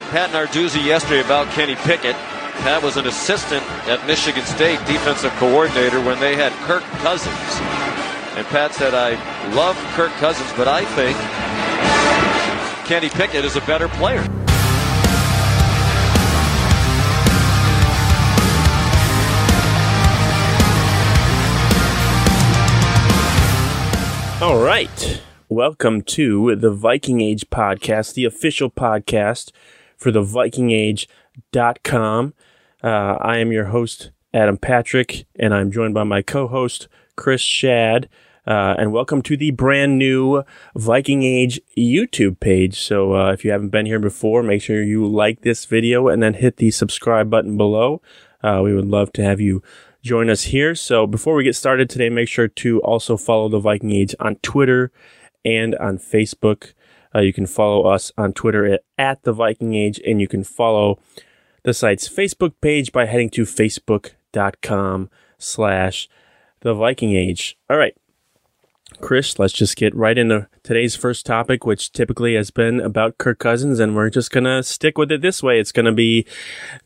Pat Narduzzi yesterday about Kenny Pickett. Pat was an assistant at Michigan State, defensive coordinator, when they had Kirk Cousins. And Pat said, I love Kirk Cousins, but I think Kenny Pickett is a better player. All right. Welcome to the Viking Age podcast, the official podcast for the vikingage.com. Uh, I am your host, Adam Patrick, and I'm joined by my co host, Chris Schad. Uh, and welcome to the brand new Viking Age YouTube page. So, uh, if you haven't been here before, make sure you like this video and then hit the subscribe button below. Uh, we would love to have you join us here. So, before we get started today, make sure to also follow the Viking Age on Twitter and on Facebook. Uh, you can follow us on Twitter at, at the Viking Age, and you can follow the site's Facebook page by heading to facebook.com slash the Viking Age. All right. Chris, let's just get right into today's first topic, which typically has been about Kirk Cousins, and we're just going to stick with it this way. It's going to be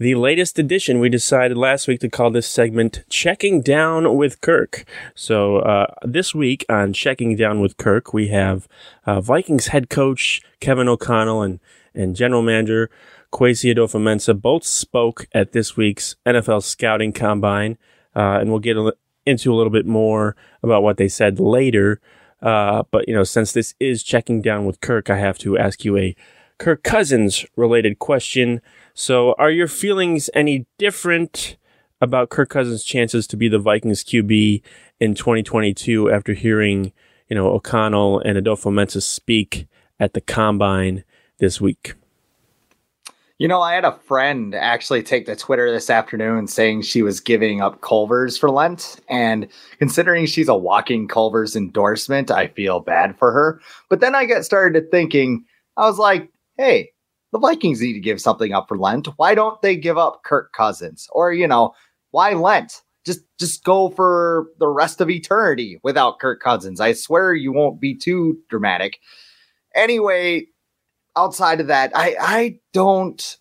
the latest edition. We decided last week to call this segment Checking Down with Kirk. So, uh, this week on Checking Down with Kirk, we have uh, Vikings head coach Kevin O'Connell and, and general manager Kwesi Adofo-Mensah both spoke at this week's NFL Scouting Combine, uh, and we'll get a, into a little bit more about what they said later. Uh, but you know, since this is checking down with Kirk, I have to ask you a Kirk Cousins related question. So, are your feelings any different about Kirk Cousins' chances to be the Vikings QB in 2022 after hearing, you know, O'Connell and Adofo-Mensah speak at the combine this week? You know, I had a friend actually take to Twitter this afternoon saying she was giving up Culver's for Lent. And considering she's a walking Culver's endorsement, I feel bad for her. But then I get started to thinking, I was like, hey, the Vikings need to give something up for Lent. Why don't they give up Kirk Cousins? Or, you know, why Lent? Just just go for the rest of eternity without Kirk Cousins. I swear you won't be too dramatic. Anyway, outside of that, I I don't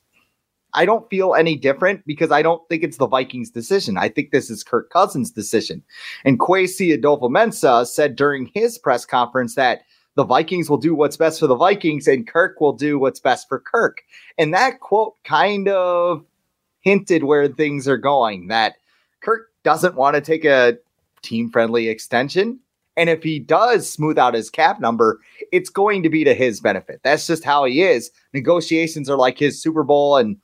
I don't feel any different because I don't think it's the Vikings' decision. I think this is Kirk Cousins' decision. And Kwesi Adofo-Mensah said during his press conference that the Vikings will do what's best for the Vikings and Kirk will do what's best for Kirk. And that quote kind of hinted where things are going that Kirk doesn't want to take a team friendly extension. And if he does smooth out his cap number, it's going to be to his benefit. That's just how he is. Negotiations are like his Super Bowl, and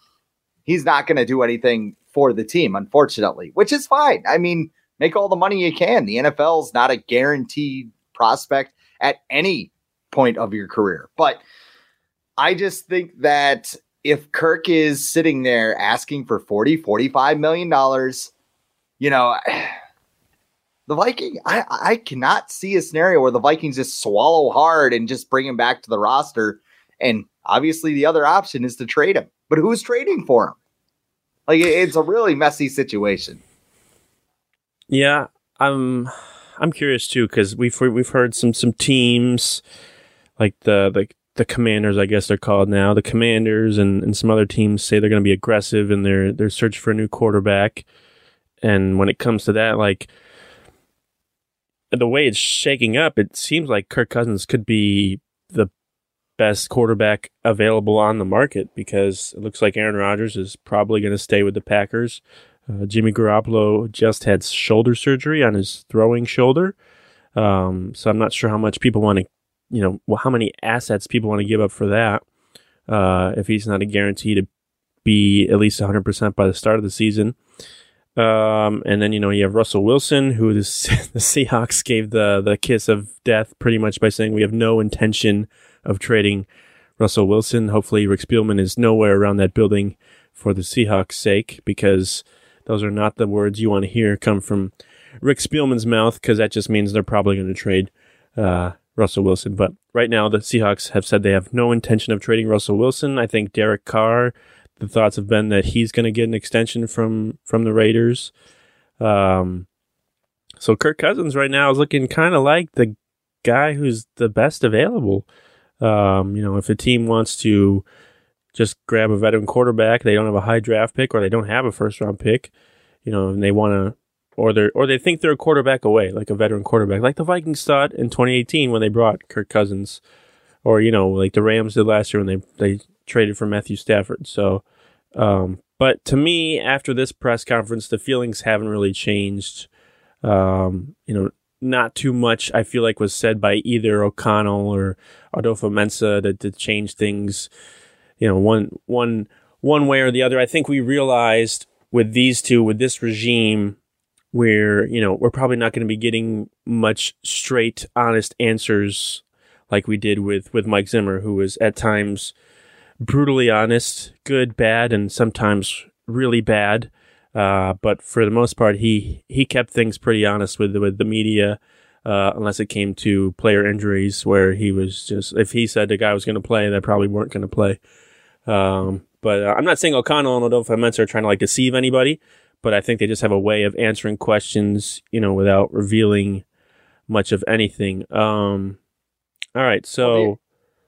he's not going to do anything for the team, unfortunately, which is fine. I mean, make all the money you can. The NFL is not a guaranteed prospect at any point of your career. But I just think that if Kirk is sitting there asking for 40, 45 million dollars, you know, the Viking, I, I cannot see a scenario where the Vikings just swallow hard and just bring him back to the roster. And obviously, the other option is to trade him. But who's trading for him? Like, it's a really messy situation. Yeah, I'm. I'm curious too because we've we've heard some some teams like the the the Commanders, I guess they're called now. The Commanders and, and some other teams say they're going to be aggressive in their their search for a new quarterback. And when it comes to that, like the way it's shaking up, it seems like Kirk Cousins could be the best quarterback available on the market because it looks like Aaron Rodgers is probably going to stay with the Packers. Uh, Jimmy Garoppolo just had shoulder surgery on his throwing shoulder. Um, so I'm not sure how much people want to, you know, well, how many assets people want to give up for that. Uh, if he's not a guarantee to be at least 100% by the start of the season. Um, and then you know you have Russell Wilson, who the, the Seahawks gave the the kiss of death pretty much by saying we have no intention of trading Russell Wilson. Hopefully, Rick Spielman is nowhere around that building for the Seahawks' sake because those are not the words you want to hear come from Rick Spielman's mouth because that just means they're probably going to trade uh, Russell Wilson. But right now, the Seahawks have said they have no intention of trading Russell Wilson. I think Derek Carr. The thoughts have been that he's going to get an extension from from the Raiders. Um, so Kirk Cousins right now is looking kind of like the guy who's the best available. Um, you know, if a team wants to just grab a veteran quarterback, they don't have a high draft pick or they don't have a first round pick, you know, and they want to, or they or they think they're a quarterback away, like a veteran quarterback, like the Vikings thought in 2018 when they brought Kirk Cousins, or you know, like the Rams did last year when they they traded for Matthew Stafford. So, um, but to me, after this press conference, the feelings haven't really changed. Um, you know, not too much I feel like was said by either O'Connell or Adofo-Mensah to, to change things, you know, one one one way or the other. I think we realized with these two, with this regime, where you know we're probably not going to be getting much straight, honest answers like we did with with Mike Zimmer, who was at times brutally honest, good, bad, and sometimes really bad. Uh, but for the most part, he he kept things pretty honest with with the media, uh, unless it came to player injuries, where he was just if he said the guy was going to play, they probably weren't going to play. Um, but uh, I'm not saying O'Connell and Adofo-Mensah are trying to like deceive anybody, but I think they just have a way of answering questions, you know, without revealing much of anything. Um, all right, so. Well,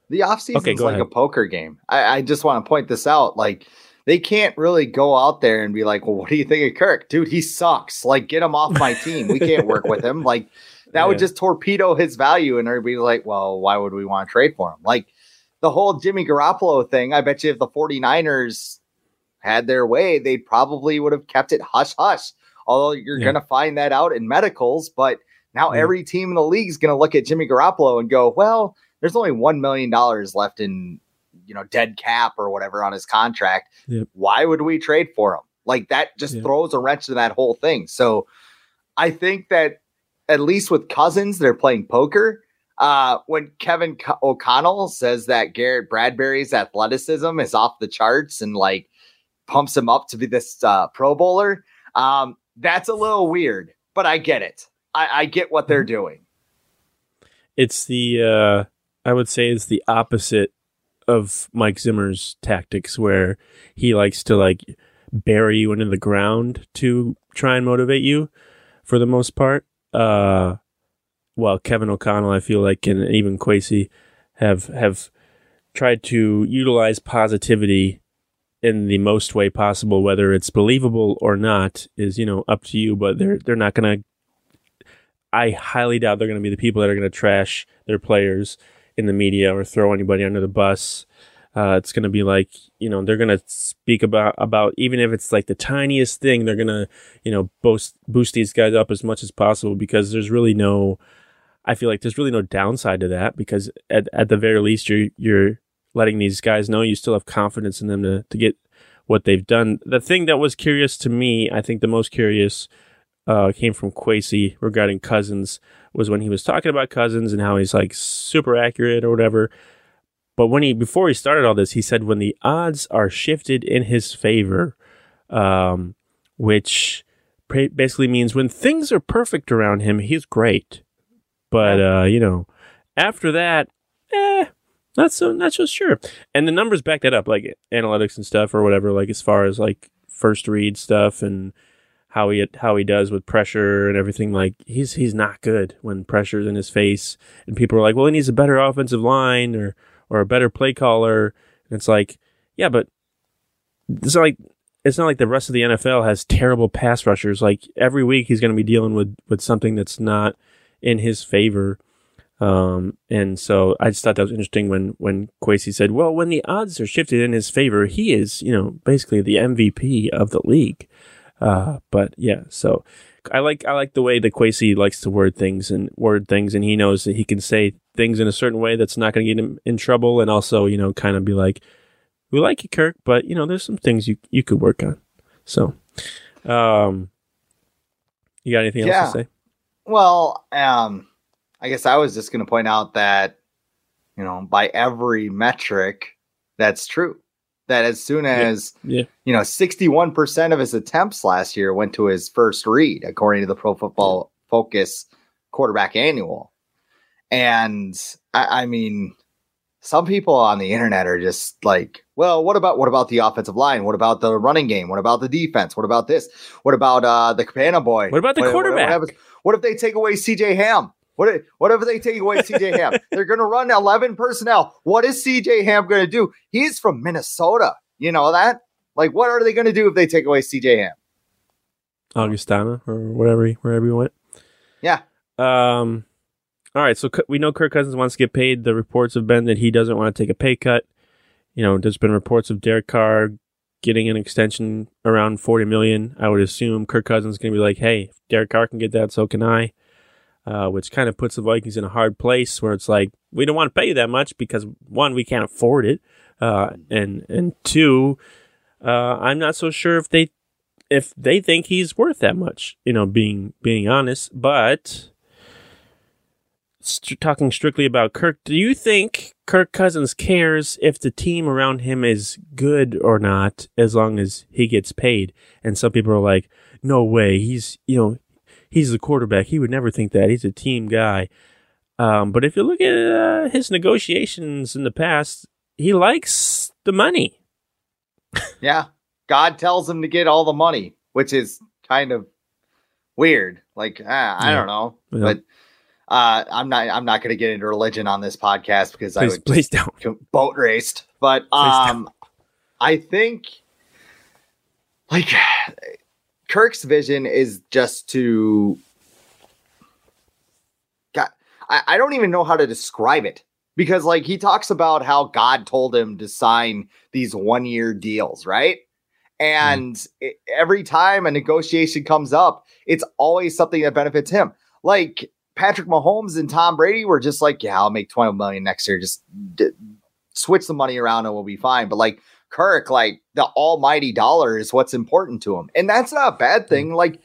the, the off season okay, is like ahead. a poker game. I, I just want to point this out. Like they can't really go out there and be like, well, what do you think of Kirk? Dude, he sucks. Like, get him off my team. We can't work with him. Like, that yeah. would just torpedo his value. And everybody's like, well, why would we want to trade for him? Like, the whole Jimmy Garoppolo thing, I bet you if the 49ers had their way, they probably would have kept it hush hush. Although you're yeah. going to find that out in medicals. But now yeah. every team in the league is going to look at Jimmy Garoppolo and go, well, there's only $1 million left in you know dead cap or whatever on his contract. Yep. Why would we trade for him? Like that just yep. throws a wrench to that whole thing. So I think that at least with Cousins, they're playing poker. Uh, when Kevin O'Connell says that Garrett Bradbury's athleticism is off the charts and like pumps him up to be this uh, Pro Bowler, um, that's a little weird, but I get it. I, I get what they're mm-hmm. doing. It's the uh, I would say it's the opposite of Mike Zimmer's tactics where he likes to like bury you into the ground to try and motivate you for the most part. Uh, well, Kevin O'Connell, I feel like, and even Kwesi have have tried to utilize positivity in the most way possible, whether it's believable or not, is you know up to you. But they're they're not gonna. I highly doubt they're gonna be the people that are gonna trash their players in the media or throw anybody under the bus. Uh, it's going to be like you know they're going to speak about about even if it's like the tiniest thing they're going to you know boost boost these guys up as much as possible because there's really no I feel like there's really no downside to that because at, at the very least you're you're letting these guys know you still have confidence in them to to get what they've done. The thing that was curious to me, I think the most curious uh, came from Kwesi regarding Cousins was when he was talking about Cousins and how he's like super accurate or whatever. But when he before he started all this, he said when the odds are shifted in his favor, um, which basically means when things are perfect around him, he's great. But uh, you know, after that, eh, not so not so sure. And the numbers back that up, like analytics and stuff or whatever. Like as far as like first read stuff and how he how he does with pressure and everything. Like he's he's not good when pressure's in his face, and people are like, "Well, he needs a better offensive line or or a better play caller." And it's like, yeah, but it's like it's not like the rest of the NFL has terrible pass rushers. Like every week, he's going to be dealing with with something that's not in his favor. Um, and so I just thought that was interesting when when Kwesi said, "Well, when the odds are shifted in his favor, he is, you know, basically the MVP of the league." Uh, but yeah, so I like I like the way that Kwesi likes to word things and word things, and he knows that he can say things in a certain way that's not going to get him in trouble, and also you know kind of be like, "We like you, Kirk, but you know there's some things you you could work on." So, um, you got anything yeah. else to say? Well, um, I guess I was just going to point out that you know, by every metric, that's true. That as soon as Yeah. you know, 61% of his attempts last year went to his first read, according to the Pro Football Focus quarterback annual. And I, I mean, some people on the internet are just like, well, what about what about the offensive line? What about the running game? What about the defense? What about this? What about uh the Cabana boy? What about the quarterback? happens- what if they take away CJ Ham? What if, what if they take away CJ Ham? They're going to run 11 personnel. What is CJ Ham going to do? He's from Minnesota. You know that? Like, what are they going to do if they take away CJ Ham? Augustana or whatever, wherever he went. Yeah. Um. All right, so we know Kirk Cousins wants to get paid. The reports have been that he doesn't want to take a pay cut. You know, there's been reports of Derek Carr getting an extension around 40 million. I would assume Kirk Cousins is going to be like, "Hey, if Derek Carr can get that, so can I." Uh, which kind of puts the Vikings in a hard place where it's like we don't want to pay you that much because one, we can't afford it, uh, and and two, uh, I'm not so sure if they if they think he's worth that much. You know, being being honest, but st- talking strictly about Kirk, do you think Kirk Cousins cares if the team around him is good or not, as long as he gets paid? And some people are like, "No way, he's you know, he's the quarterback. He would never think that. He's a team guy." Um, but if you look at uh, his negotiations in the past, he likes the money. Yeah. God tells him to get all the money, which is kind of weird. Like, ah, I Yeah. don't know. Yeah. But uh, I'm not I'm not going to get into religion on this podcast because I Please, would please don't. boat raced. But um, I think like Kirk's vision is just to. God, I, I don't even know how to describe it because like he talks about how God told him to sign these one year deals, right? Hmm. And it- every time a negotiation comes up, it's always something that benefits him. Like Patrick Mahomes and Tom Brady were just like, yeah, I'll make 12 million next year. Just d- switch the money around and we'll be fine. But like Kirk, like the almighty dollar is what's important to him. And that's not a bad thing. Like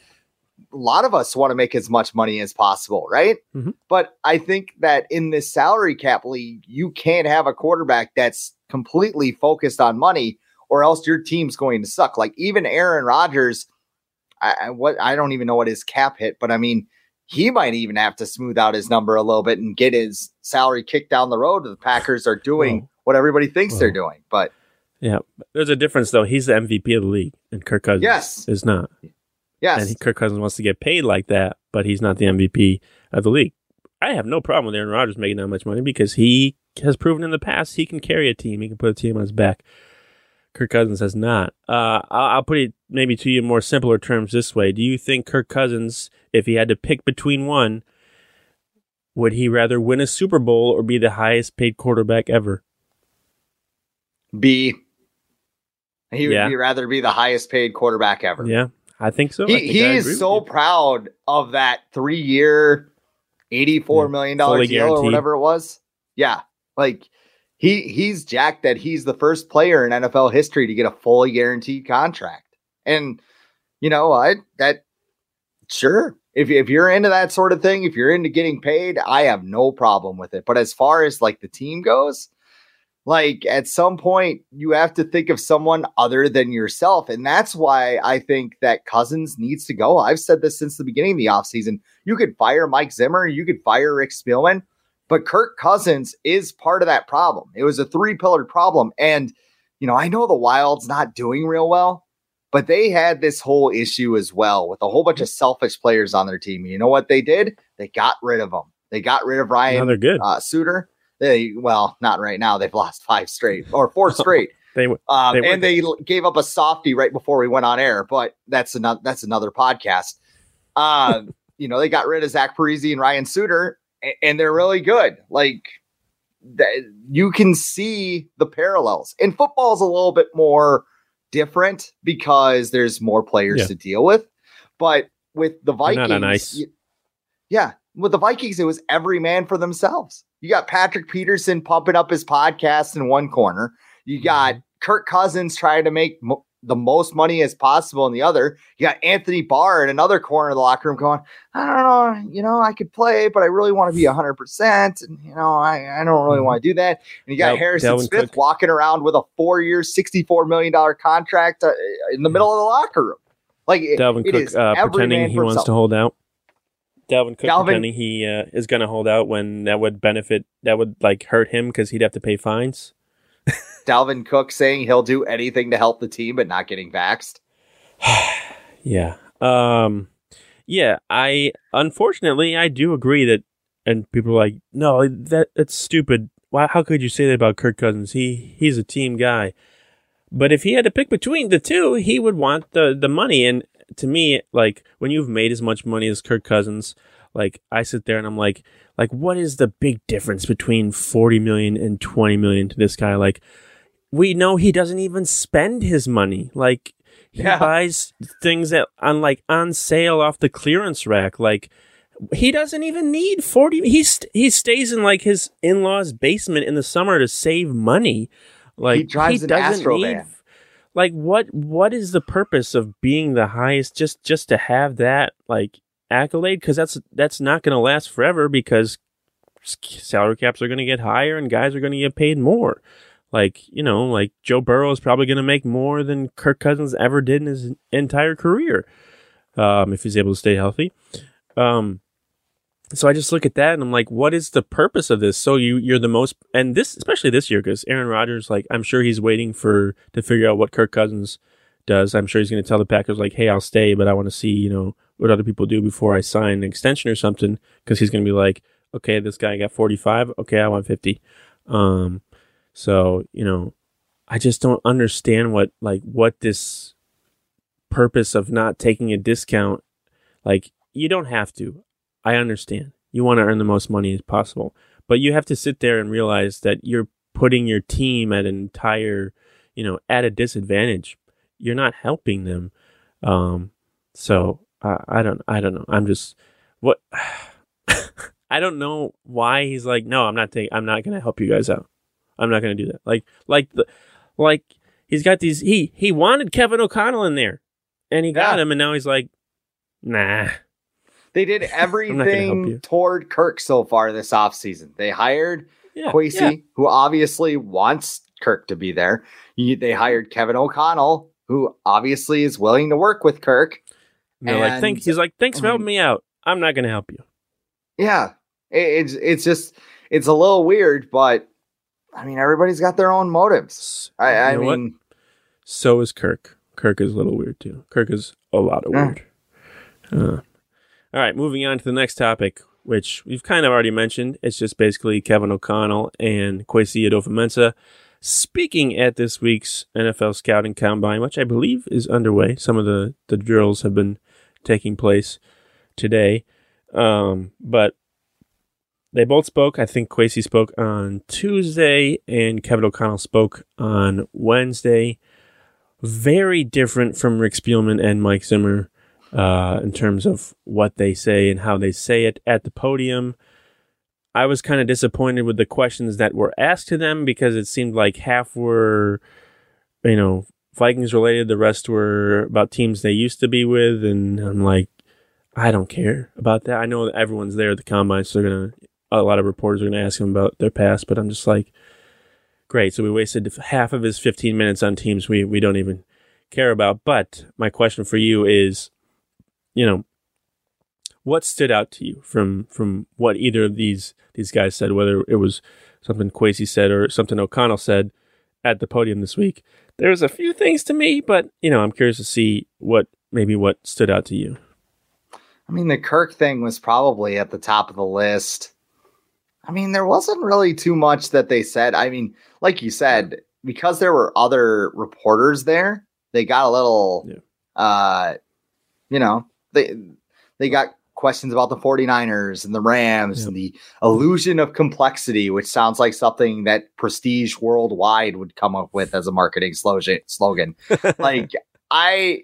a lot of us want to make as much money as possible, right? Mhm. But I think that in this salary cap league, you can't have a quarterback that's completely focused on money or else your team's going to suck. Like even Aaron Rodgers, I, I what I don't even know what his cap hit, but I mean, he might even have to smooth out his number a little bit and get his salary kicked down the road. The Packers are doing Whoa. what everybody thinks they're doing, but Yeah, there's a difference though. He's the MVP of the league, and Kirk Cousins Yes. is not. yes, And he, Kirk Cousins wants to get paid like that, but he's not the MVP of the league. I have no problem with Aaron Rodgers making that much money because he has proven in the past he can carry a team. He can put a team on his back. Kirk Cousins has not. Uh, I'll, I'll put it maybe to you in more simpler terms this way. Do you think Kirk Cousins, if he had to pick between one, would he rather win a Super Bowl or be the highest paid quarterback ever? B. He would Yeah. be rather be the highest paid quarterback ever. Yeah, I think so. He think he is so proud of that three year, eighty-four Yeah, million dollar deal or whatever it was. Yeah, like he he's jacked that he's the first player in NFL history to get a fully guaranteed contract. And you know, I that sure if if you're into that sort of thing, if you're into getting paid, I have no problem with it. But as far as like the team goes, like at some point you have to think of someone other than yourself and that's why i think that cousins needs to go. I've said this since the beginning of the offseason. You could fire mike zimmer you could fire rick spielman but kirk cousins is part of that problem. It was a three pillared problem and you know i know the wild's not doing real well but they had this whole issue as well with a whole bunch of selfish players on their team. You know what they did? They got rid of them they got rid of ryan they're good. uh, Suter. They well, not right now. They've lost five straight or four straight, they um, They and they gave up a softie right before we went on air. But that's another that's another podcast. Uh, you know, they got rid of Zach Parise and Ryan Suter, a- and they're really good. Like you can see the parallels. And football is a little bit more different because there's more players Yeah. to deal with. But with the Vikings, not on ice. y- yeah, with the Vikings, it was every man for themselves. You got Patrick Peterson pumping up his podcast in one corner. You got Mm-hmm. Kirk Cousins trying to make mo- the most money as possible in the other. You got Anthony Barr in another corner of the locker room going, I don't know, you know, I could play, but I really want to be 100%. And, you know, I, I don't really mm-hmm. want to do that. And you got Del- Harrison Delvin Smith Cook. walking around with a four year, $64 million contract uh, in the middle of the locker room. Like, Dalvin it, Cook uh, pretending he wants himself. to hold out. Dalvin Cook Dalvin, pretending he uh, is going to hold out when that would benefit, that would like hurt him because he'd have to pay fines. Dalvin Cook saying he'll do anything to help the team, but not getting vaxxed. yeah. Um, yeah. I unfortunately I do agree that, and people are like, no, that that's stupid. Why? How could you say that about Kirk Cousins? He he's a team guy. But if he had to pick between the two, he would want the the money. And to me, like when you've made as much money as Kirk Cousins, like I sit there and I'm like, like what is the big difference between 40 million and 20 million to this guy? Like we know he doesn't even spend his money. Like he yeah. buys things that on like on sale off the clearance rack. Like he doesn't even need 40 he st- he stays in like his in-laws basement in the summer to save money. Like he drives he an Astro need, van. Like what what is the purpose of being the highest just just to have that like accolade cuz that's that's not going to last forever because salary caps are going to get higher and guys are going to get paid more. Like, you know, like Joe Burrow is probably going to make more than Kirk Cousins ever did in his entire career um, if he's able to stay healthy. Um, so I just look at that and I'm like, what is the purpose of this? So you you're the most, and this especially this year because Aaron Rodgers, like I'm sure he's waiting for to figure out what Kirk Cousins does. I'm sure he's going to tell the Packers like, hey, I'll stay, but I want to see you know what other people do before I sign an extension or something because he's going to be like, okay, this guy got 45, okay, I want 50. Um, so, you know, I just don't understand what like what this purpose of not taking a discount like you don't have to. I understand. You want to earn the most money as possible, but you have to sit there and realize that you're putting your team at an entire, you know, at a disadvantage. You're not helping them. Um so I, I don't I don't know. I'm just what I don't know why he's like, no, I'm not taking I'm not gonna help you guys out. I'm not going to do that. Like, like the, like he's got these. He he wanted Kevin O'Connell in there, and he got yeah. him, and now he's like, nah. They did everything toward Kirk so far this offseason. They hired yeah, Kwesi, yeah. who obviously wants Kirk to be there. They hired Kevin O'Connell, who obviously is willing to work with Kirk. And like, thank, he's like, thanks for helping me out. I'm not going to help you. Yeah, it, it's it's just it's a little weird, but I mean, everybody's got their own motives. I, I mean, what? so is Kirk. Kirk is a little weird too. Kirk is a lot of weird. Uh, all right, moving on to the next topic, which we've kind of already mentioned. It's just basically Kevin O'Connell and Kwesi Adofo-Mensah speaking at this week's NFL Scouting Combine, which I believe is underway. Some of the, the drills have been taking place today. Um, but they both spoke. I think Kwesi spoke on Tuesday and Kevin O'Connell spoke on Wednesday. Very different from Rick Spielman and Mike Zimmer uh, in terms of what they say and how they say it at the podium. I was kind of disappointed with the questions that were asked to them because it seemed like half were, you know, Vikings related, the rest were about teams they used to be with. And I'm like, I don't care about that. I know everyone's there at the combine, so they're going to a lot of reporters are going to ask him about their past, but I'm just like, great. So we wasted half of his 15 minutes on teams we, we don't even care about. But my question for you is, you know, what stood out to you from from what either of these these guys said, whether it was something Kwesi said or something O'Connell said at the podium this week? There's a few things to me, but you know, I'm curious to see what maybe what stood out to you. I mean, the Kirk thing was probably at the top of the list. I mean, there wasn't really too much that they said. I mean, like you said, because there were other reporters there, they got a little yeah. uh you know, they they got questions about the 49ers and the Rams yeah. and the illusion of complexity, which sounds like something that Prestige Worldwide would come up with as a marketing slogan. like I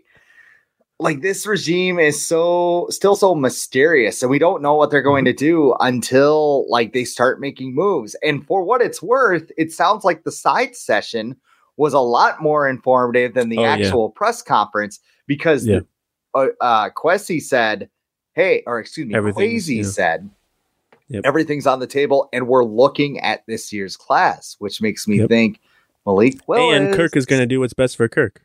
like this regime is so still so mysterious and we don't know what they're going mm-hmm. to do until like they start making moves and for what it's worth it sounds like the side session was a lot more informative than the Oh, yeah. actual press conference because Yeah. the, uh, uh, Kwesi said, "Hey," or excuse me, Kwesi yeah. said, Yep. "Everything's on the table, and we're looking at this year's class," which makes me Yep. think Malik Willis and Kirk is going to do what's best for Kirk.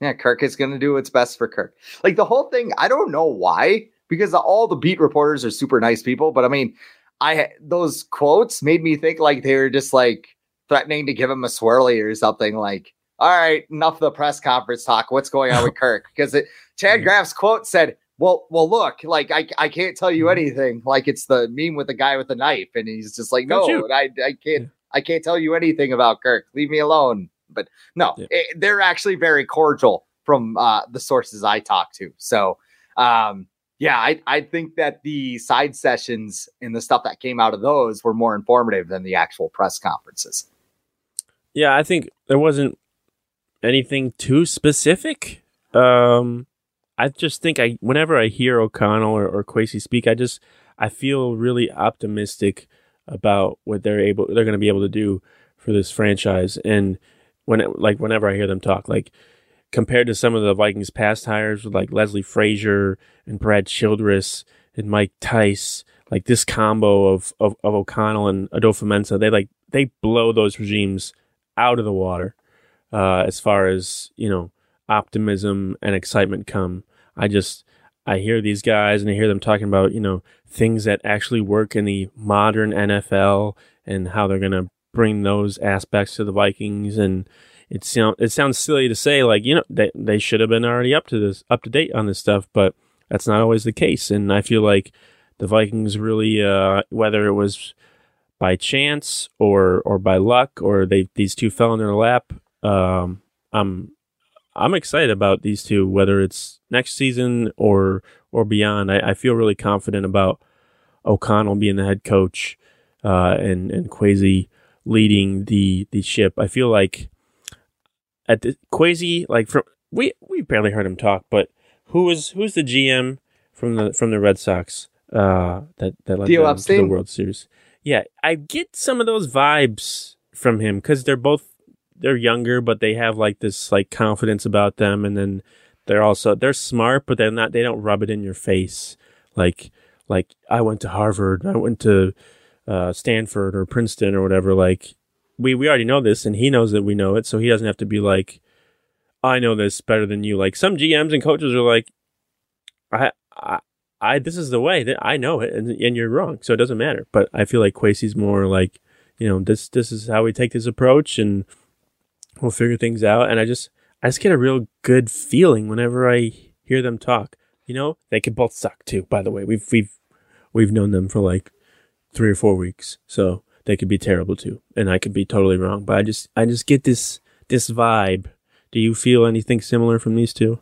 yeah, Kirk is going to do what's best for Kirk. Like the whole thing, I don't know why, because all the beat reporters are super nice people. But I mean, I those quotes made me think like they were just like threatening to give him a swirly or something. Like, all right, enough of the press conference talk. What's going on with Kirk? Because it, Chad Graff's quote said, "Well, well, look, like I, I can't tell you anything. Like it's the meme with the guy with the knife, and he's just like, no. I, I can't, I can't tell you anything about Kirk. Leave me alone." But no, Yeah. it- they're actually very cordial from uh, the sources I talk to. So, um, yeah, I, I think that the side sessions and the stuff that came out of those were more informative than the actual press conferences. Yeah, I think there wasn't anything too specific. Um, I just think I whenever I hear O'Connell or, or speak, I just I feel really optimistic about what they're able they're going to be able to do for this franchise. And when it, like whenever I hear them talk, like compared to some of the Vikings past hires with like Leslie Frazier and Brad Childress and Mike Tice, like this combo of of, of O'Connell and Adofo-Mensah, they like they blow those regimes out of the water uh, as far as you know optimism and excitement come. I just I hear these guys and I hear them talking about you know things that actually work in the modern NFL and how they're gonna bring those aspects to the Vikings and it sound it sounds silly to say like you know they they should have been already up to this up to date on this stuff but that's not always the case and I feel like the Vikings really uh, whether it was by chance or or by luck or they these two fell in their lap um i'm i'm excited about these two whether it's next season or or beyond. I, I feel really confident about o'connell being the head coach uh and and Kwesi leading the the ship. I feel like at the Kwesi like from we we barely heard him talk but who is who's the gm from the from the red sox uh that that led them to the world series? Yeah, I get some of those vibes from him because they're both they're younger, but they have like this like confidence about them, and then they're also they're smart, but they're not. They don't rub it in your face like like I went to Harvard, I went to uh, Stanford or Princeton or whatever. Like we we already know this, and he knows that we know it, so he doesn't have to be like I know this better than you. Like some GMs and coaches are like I I. I this is the way that I know it, and and you're wrong, so it doesn't matter. But I feel like Kwesi's more like, you know, this this is how we take this approach, and we'll figure things out. And I just I just get a real good feeling whenever I hear them talk. You know, they could both suck too. By the way, we've we've we've known them for like three or four weeks, so they could be terrible too, and I could be totally wrong. But I just I just get this this vibe. Do you feel anything similar from these two?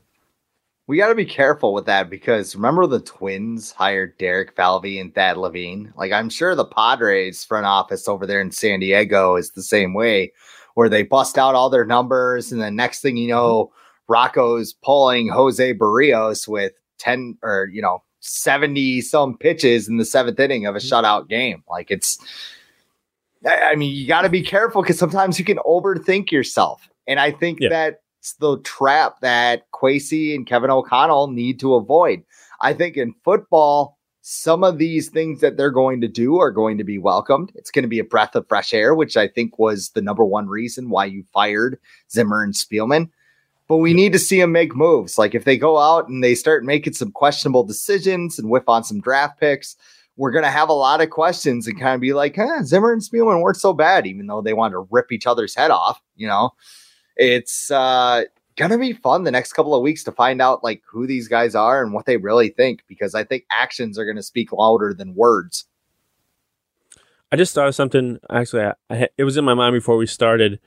We got to be careful with that because remember the Twins hired Derek Falvey and Thad Levine. Like I'm sure the Padres front office over there in San Diego is the same way, where they bust out all their numbers, and the next thing you mm-hmm. know, Rocco's pulling Jose Berrios with ten or you know seventy some pitches in the seventh inning of a mm-hmm. shutout game. Like it's, I mean, you got to be careful because sometimes you can overthink yourself, and I think Yeah. that the trap that Kwesi and Kevin O'Connell need to avoid. I think in football, some of these things that they're going to do are going to be welcomed. It's going to be a breath of fresh air, which I think was the number one reason why you fired Zimmer and Spielman. But we need to see them make moves. Like if they go out and they start making some questionable decisions and whiff on some draft picks, we're going to have a lot of questions and kind of be like, huh, Zimmer and Spielman weren't so bad, even though they wanted to rip each other's head off, you know? it's uh gonna be fun the next couple of weeks to find out like who these guys are and what they really think because I think actions are gonna speak louder than words. I just thought of something. Actually, I, I, it was in my mind before we started,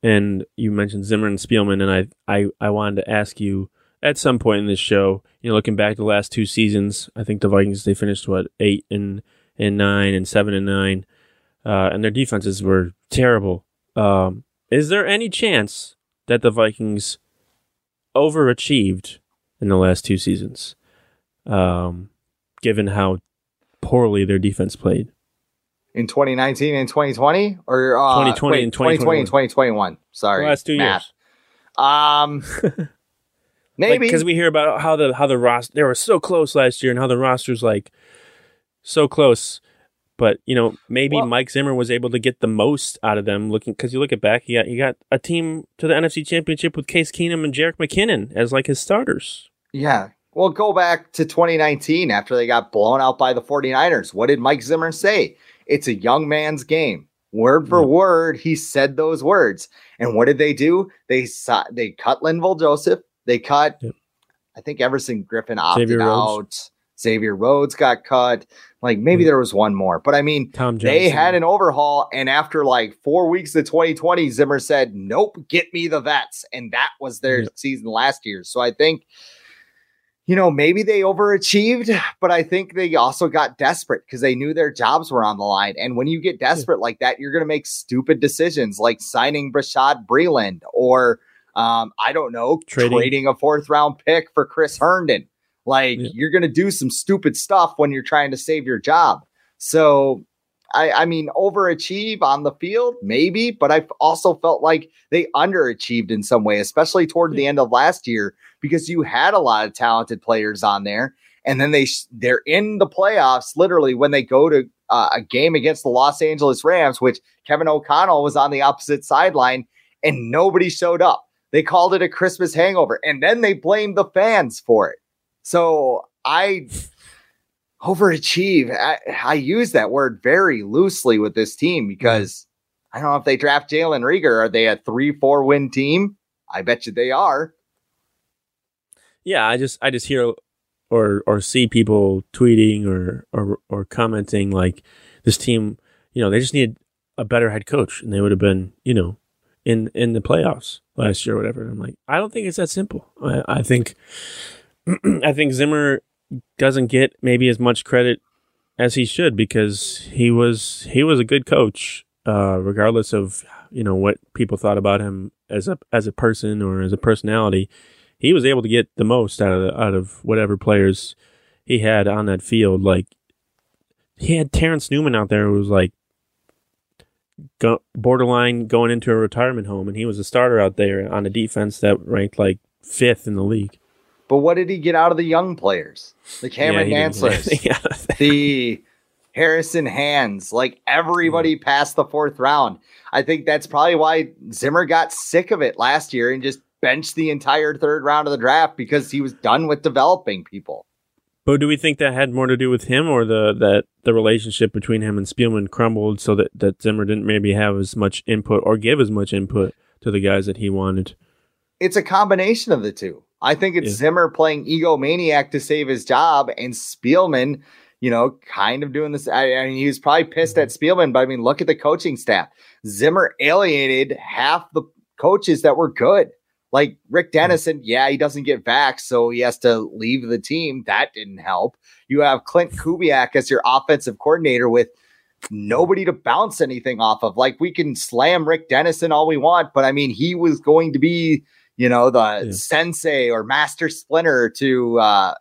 and you mentioned Zimmer and Spielman, and I, I, I wanted to ask you at some point in this show. You know, looking back the last two seasons, I think the Vikings they finished what eight and and nine and seven and nine, uh, and their defenses were terrible. Um, is there any chance that the Vikings overachieved in the last two seasons, um, given how poorly their defense played? in 2019 and 2020 or uh, 2020 wait, and 2020 and 2021. Sorry. The last two math. years. Um, maybe because we hear about how the how the roster they were so close last year and how the roster's like so close. But you know, maybe Well- Mike Zimmer was able to get the most out of them. Looking because you look at back, he got he got a team to the NFC Championship with Case Keenum and Jerick McKinnon as like his starters. Yeah. Well, go back to 2019 after they got blown out by the 49ers. What did Mike Zimmer say? It's a young man's game. Word for Yeah. word, he said those words. And what did they do? They saw, they cut Linval Joseph. They cut, Yep. I think Everson Griffen opted Xavier out. Rhodes. Xavier Rhodes got cut. Like maybe Yeah. there was one more, but I mean, Tom they had an overhaul. And after like four weeks of 2020, Zimmer said, Nope, get me the vets. And that was their Yeah. season last year. So I think you know, maybe they overachieved, but I think they also got desperate because they knew their jobs were on the line. And when you get desperate like that, you're going to make stupid decisions like signing Bashaud Breeland or, um, I don't know, Trading. trading, a fourth round pick for Chris Herndon. Like Yeah. you're going to do some stupid stuff when you're trying to save your job. So, I, I mean, overachieve on the field, maybe, but I also felt like they underachieved in some way, especially toward the end of last year because you had a lot of talented players on there, and then they sh- they're in the playoffs literally when they go to uh, a game against the Los Angeles Rams, which Kevin O'Connell was on the opposite sideline, and nobody showed up. They called it a Christmas hangover, and then they blamed the fans for it. So I overachieve. I, I use that word very loosely with this team because I don't know if they draft Jalen Reagor. Are they a three, four win team? I bet you they are. Yeah, I just I just hear or or see people tweeting or or or commenting like this team, you know, they just need a better head coach and they would have been, you know, in in the playoffs last year or whatever. And I'm like, I don't think it's that simple. I, I think I think Zimmer doesn't get maybe as much credit as he should because he was he was a good coach, uh, regardless of you know what people thought about him as a as a person or as a personality. He was able to get the most out of the, out of whatever players he had on that field. Like he had Terrence Newman out there who was like go, borderline going into a retirement home, and he was a starter out there on a defense that ranked like fifth in the league. But what did he get out of the young players? The Cameron Yeah, he didn't get Dantzlers, anything out of that. the Harrison Hands, like everybody passed the fourth round. I think that's probably why Zimmer got sick of it last year and just benched the entire third round of the draft because he was done with developing people. But do we think that had more to do with him or the that the relationship between him and Spielman crumbled so that, that Zimmer didn't maybe have as much input or give as much input to the guys that he wanted? It's a combination of the two. I think it's Yeah. Zimmer playing egomaniac to save his job and Spielman, you know, kind of doing this. I, I mean, he was probably pissed at mm-hmm. Spielman, but I mean, look at the coaching staff. Zimmer alienated half the coaches that were good. Like Rick mm-hmm. Dennison, yeah, he doesn't get vax, so he has to leave the team. That didn't help. You have Klint Kubiak as your offensive coordinator with nobody to bounce anything off of. Like we can slam Rick Dennison all we want, but I mean, he was going to be, you know, the Yeah. sensei or master splinter to uh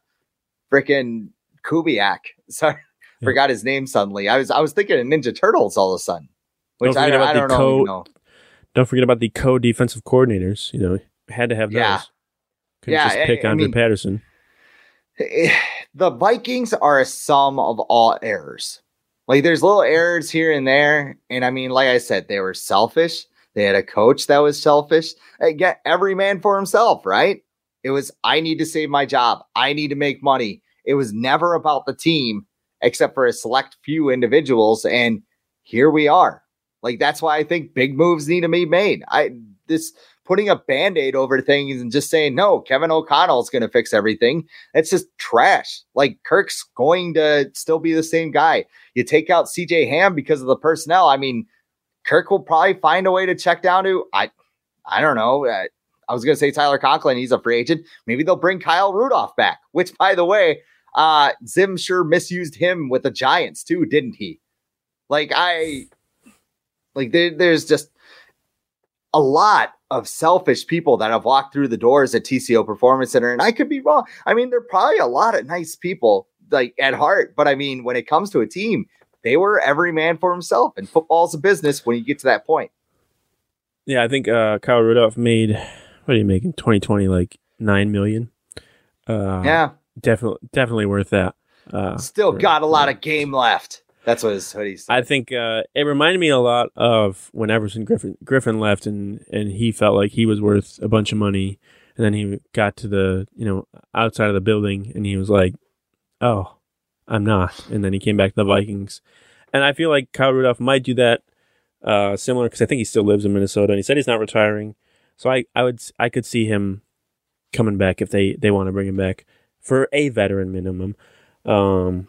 freaking Kubiak. Sorry, Yeah. forgot his name suddenly. I was I was thinking of Ninja Turtles all of a sudden. Which Don't I, don't- I about don't the know, co- know. Don't forget about the co-defensive coordinators. You know, had to have those. Yeah. Couldn't Yeah, just pick I Andre mean- Patterson. the Vikings are a sum of all errors. Like there's little errors here and there. And I mean, like I said, they were selfish. They had a coach that was selfish. Uh, Again, every man for himself, right? It was, I need to save my job. I need to make money. It was never about the team, except for a select few individuals. And here we are. Like that's why I think big moves need to be made. I this putting a band-aid over things and just saying, no, Kevin O'Connell's gonna fix everything. That's just trash. Like Kirk's going to still be the same guy. You take out CJ Ham because of the personnel. I mean, Kirk will probably find a way to check down to I I don't know. Uh, I was going to say Tyler Conklin, he's a free agent. Maybe they'll bring Kyle Rudolph back, which by the way, uh Zim sure misused him with the Giants too, didn't he? Like I like there, there's just a lot of selfish people that have walked through the doors at TCO Performance Center, and I could be wrong. I mean, they're probably a lot of nice people, like at heart, but I mean, when it comes to a team, they were every man for himself, and football's a business when you get to that point. Yeah, I think uh, Kyle Rudolph made what are you making? Twenty twenty like nine million. Uh, yeah, definitely, definitely worth that. Uh, Still got a lot of game left. That's what his hoodie said. I think uh, it reminded me a lot of when Everson Griffen Griffen left, and and he felt like he was worth a bunch of money, and then he got to the you know outside of the building, and he was like, "Oh, I'm not," and then he came back to the Vikings, and I feel like Kyle Rudolph might do that uh, similar because I think he still lives in Minnesota, and he said he's not retiring, so I I would I could see him coming back if they they want to bring him back for a veteran minimum. Um,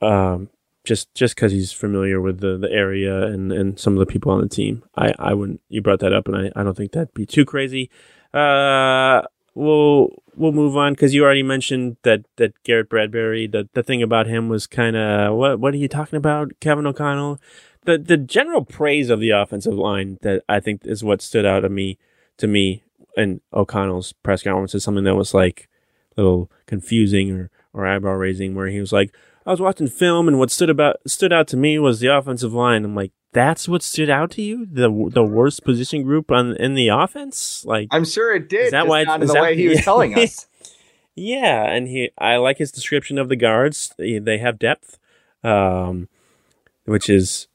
um, just just because he's familiar with the, the area and, and some of the people on the team. I, I wouldn't you brought that up and I, I don't think that'd be too crazy. Uh we'll we'll move on because you already mentioned that that Garrett Bradbury, the, the thing about him was kinda what what are you talking about, Kevin O'Connell? The the general praise of the offensive line that I think is what stood out to me to me in O'Connell's press conference is something that was like a little confusing or, or eyebrow raising where he was like, I was watching film, and what stood about stood out to me was the offensive line. I'm like, that's what stood out to you, the the worst position group on in the offense. Like, I'm sure it did. Is that why? not in the that- way he was telling us. yeah, and he, I like his description of the guards. They, they have depth, um, which is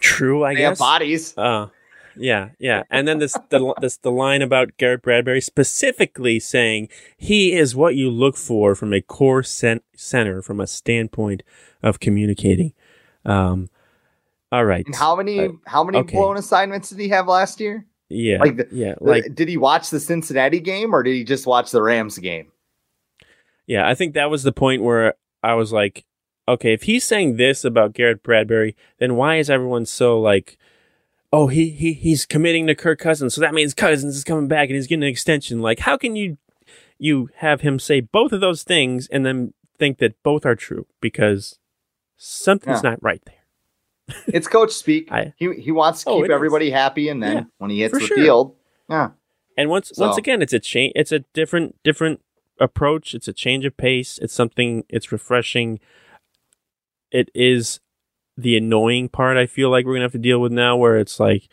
true, I They have guess. bodies. Uh, yeah, yeah, and then this the this the line about Garrett Bradbury specifically saying he is what you look for from a core cen- center from a standpoint of communicating. Um, all right, And how many Uh, how many okay. blown assignments did he have last year? yeah, like the- yeah, like did he watch the Cincinnati game or did he just watch the Rams game? Yeah, I think that was the point where I was like, okay, if he's saying this about Garrett Bradbury, then why is everyone so like, oh, he he he's committing to Kirk Cousins, so that means Cousins is coming back and he's getting an extension. Like, how can you you have him say both of those things and then think that both are true because something's Yeah. not right there. It's coach speak. I- he he wants to Oh, keep it is. everybody happy, and then Yeah, when he hits the sure. field, yeah, And once once again, it's a change. It's a different different approach. It's a change of pace. It's something. It's refreshing. It is the annoying part. I feel like we're gonna have to deal with now, where it's like,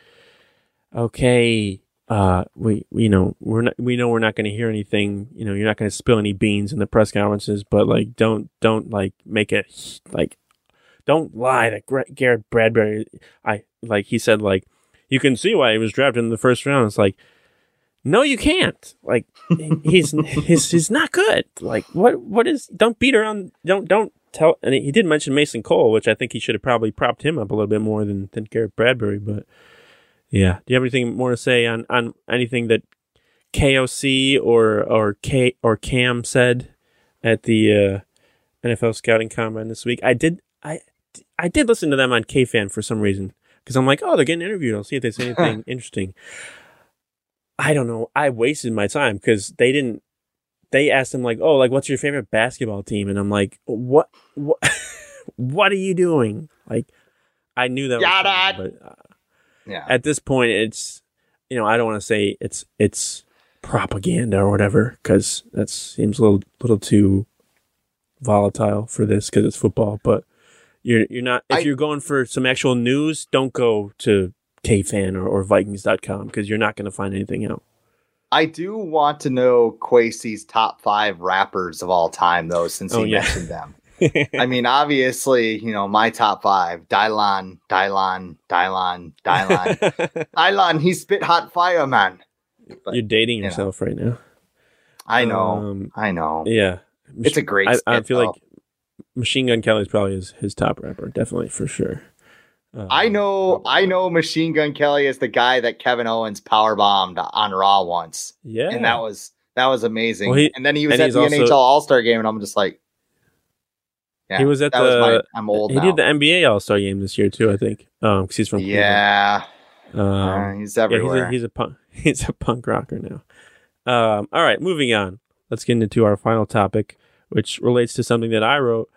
okay, uh, we you know we're not we know we're not gonna hear anything. You know, you're not gonna spill any beans in the press conferences, but like, don't don't like make it like. Don't lie that Gra- Garrett Bradbury. I like he said like you can see why he was drafted in the first round. It's like no, you can't. Like he's he's he's not good. Like what what is? Don't beat around. Don't don't tell. And he did mention Mason Cole, which I think he should have probably propped him up a little bit more than than Garrett Bradbury. But yeah, do you have anything more to say on on anything that KOC or or K or Cam said at the uh, NFL scouting combine this week? I did I I did listen to them on KFan for some reason because I'm like, oh, they're getting interviewed. I'll see if they say anything interesting. I don't know. I wasted my time because they didn't. They asked him like, "Oh, like what's your favorite basketball team?" And I'm like, "What? What? what are you doing?" Like, I knew that. Was coming, but uh, yeah. at this point, it's you know I don't want to say it's it's propaganda or whatever because that seems a little little too volatile for this because it's football. But you're you're not if I- you're going for some actual news, don't go to KFan or, or Vikings.com because you're not going to find anything out. I do want to know Kwesi's top five rappers of all time, though, since Oh, he yeah. mentioned them. I mean, obviously, you know, my top five Dylon, Dylon, Dylon, Dylon. Dylon, he spit hot fire, man. But, You're dating you know. yourself right now. I know. Um, I know. Yeah, It's a great I, I feel though. like Machine Gun Kelly's probably his, his top rapper, definitely for sure. Um, I know, I know Machine Gun Kelly is the guy that Kevin Owens power bombed on Raw once. Yeah, And that was that was amazing. Well, he- and then he was at the also- NHL All Star game, and I'm just like, yeah, He was at that was my, the- I'm old he now. did the NBA All Star game this year too. I think, um, because he's from yeah, uh, Um, he's yeah, everywhere. he's a, he's a punk. He's a punk rocker now. Um, all right, moving on. Let's get into our final topic, which relates to something that I wrote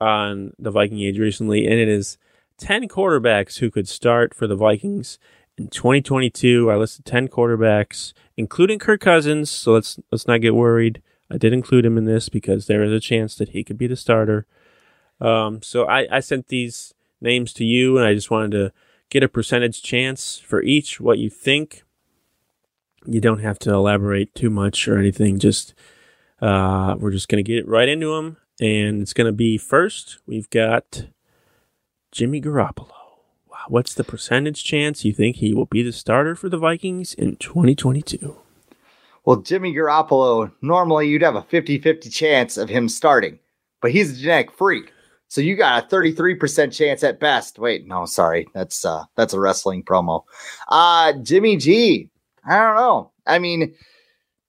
on the Viking Age recently, and it is ten quarterbacks who could start for the Vikings in 2022. I listed ten quarterbacks, including Kirk Cousins. So let's let's not get worried. I did include him in this because there is a chance that he could be the starter. Um, so I, I sent these names to you, and I just wanted to get a percentage chance for each, what you think. You don't have to elaborate too much or anything. Just uh, we're just gonna get right into them, and it's gonna be first. We've got Jimmy Garoppolo. Wow, what's the percentage chance you think he will be the starter for the Vikings in 2022? Well, Jimmy Garoppolo, normally you'd have a 50 50 chance of him starting, but he's a genetic freak. So you got a 33% chance at best. Wait, no, sorry. That's uh that's a wrestling promo. Uh Jimmy G. I don't know. I mean,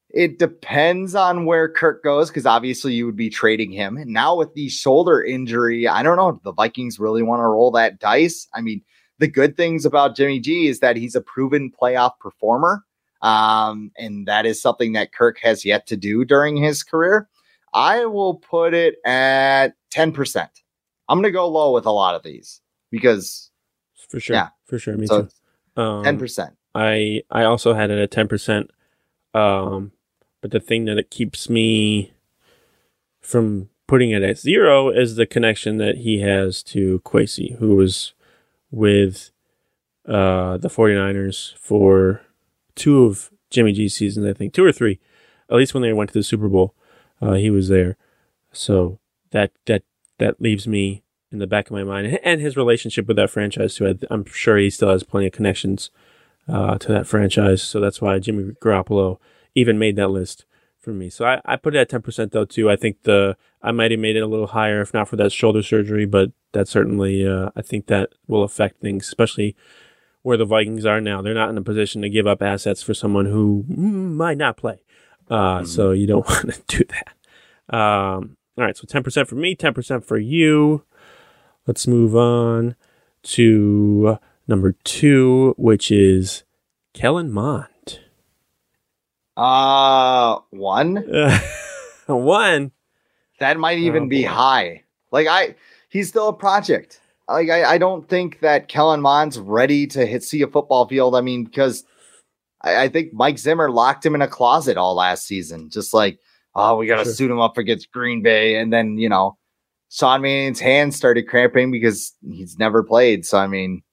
it depends on where Kirk goes because obviously you would be trading him. And now with the shoulder injury, I don't know. If the Vikings really want to roll that dice. I mean, the good things about Jimmy G is that he's a proven playoff performer. Um, and that is something that Kirk has yet to do during his career. I will put it at 10%. I'm going to go low with a lot of these because for sure, yeah, for sure. Me so too. Um, 10%. I I also had it at ten percent. Um, but the thing that it keeps me from putting it at zero is the connection that he has to Kwesi, who was with uh, the 49ers for two of Jimmy G's seasons, I think, two or three. At least when they went to the Super Bowl, uh, he was there. So that that that leaves me in the back of my mind, and his relationship with that franchise too. I'm sure he still has plenty of connections uh, to that franchise, so that's why Jimmy Garoppolo even made that list for me. So I, I put it at 10% though too. I think the I might have made it a little higher if not for that shoulder surgery, but that certainly uh, I think that will affect things, especially where the Vikings are now. They're not in a position to give up assets for someone who might not play. Uh, mm-hmm. So you don't want to do that. Um, all right, so 10% for me, 10% for you. Let's move on to number two, which is Kellen Mond. Uh, one. one. That might even oh, be high. Like I, he's still a project. Like I, I don't think that Kellen Mond's ready to hit see a football field. I mean, because I, I, think Mike Zimmer locked him in a closet all last season. Just like, oh, we got to sure. suit him up against Green Bay, and then you know, Sean Mannion's hands started cramping because he's never played. So I mean,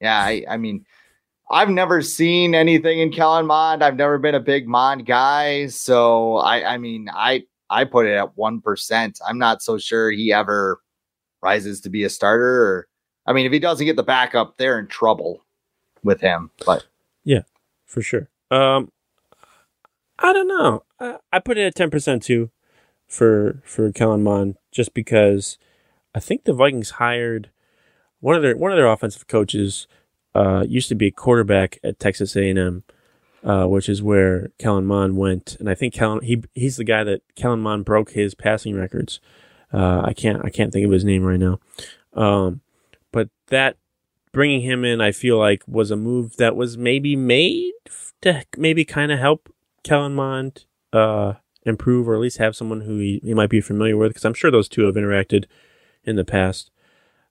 yeah, I, I mean, I've never seen anything in Kellen Mond. I've never been a big Mond guy. So I, I mean, I, I put it at 1%. I'm not so sure he ever rises to be a starter. Or, I mean, if he doesn't get the backup, they're in trouble with him. But yeah, for sure. Um, I don't know. I, I put it at 10% too for, for Kellen Mond just because I think the Vikings hired one of their, one of their offensive coaches uh, used to be a quarterback at Texas A&M, uh, which is where Kellen Mond went. And I think Kellen he he's the guy that Kellen Mond broke his passing records. Uh, I can't I can't think of his name right now. Um, but that bringing him in, I feel like was a move that was maybe made to maybe kind of help Kellen Mond uh, improve, or at least have someone who he, he might be familiar with, because I'm sure those two have interacted in the past.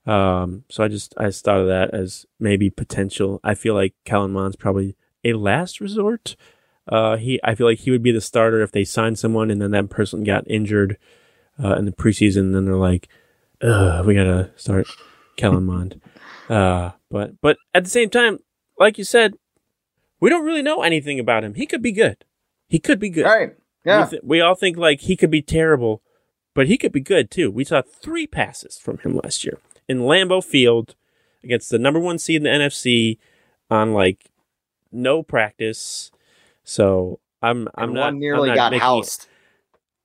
Um, so I just I just thought of that as maybe potential. I feel like Kellen Mond's probably a last resort. Uh, he I feel like he would be the starter if they signed someone and then that person got injured uh, in the preseason. And then they're like, we gotta start Kellen Mond. Uh, but but at the same time, like you said, we don't really know anything about him. He could be good. He could be good. All right. Yeah. We, th- we all think like he could be terrible, but he could be good too. We saw three passes from him last year in Lambeau Field against the number one seed in the NFC on like no practice. So I'm I'm and not one nearly I'm not got making, housed.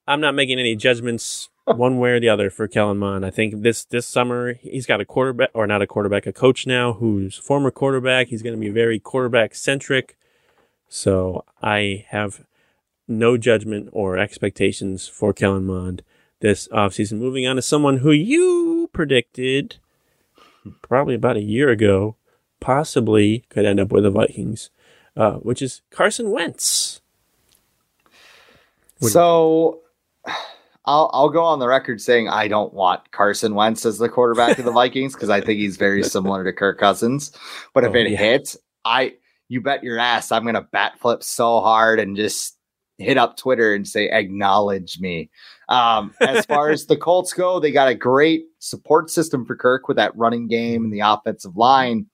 I'm not making any judgments one way or the other for Kellen Mond. I think this this summer he's got a quarterback or not a quarterback, a coach now who's former quarterback. He's going to be very quarterback centric. So I have no judgment or expectations for Kellen Mond this offseason. Moving on to someone who you predicted probably about a year ago, possibly could end up with the Vikings, uh, which is Carson Wentz. so I'll I'll go on the record saying I don't want Carson Wentz as the quarterback of the Vikings because I think he's very similar to Kirk Cousins. But if oh, it yeah. hits, I you bet your ass I'm gonna bat flip so hard and just hit up Twitter and say acknowledge me um, as far as the Colts go, they got a great support system for Kirk with that running game and the offensive line,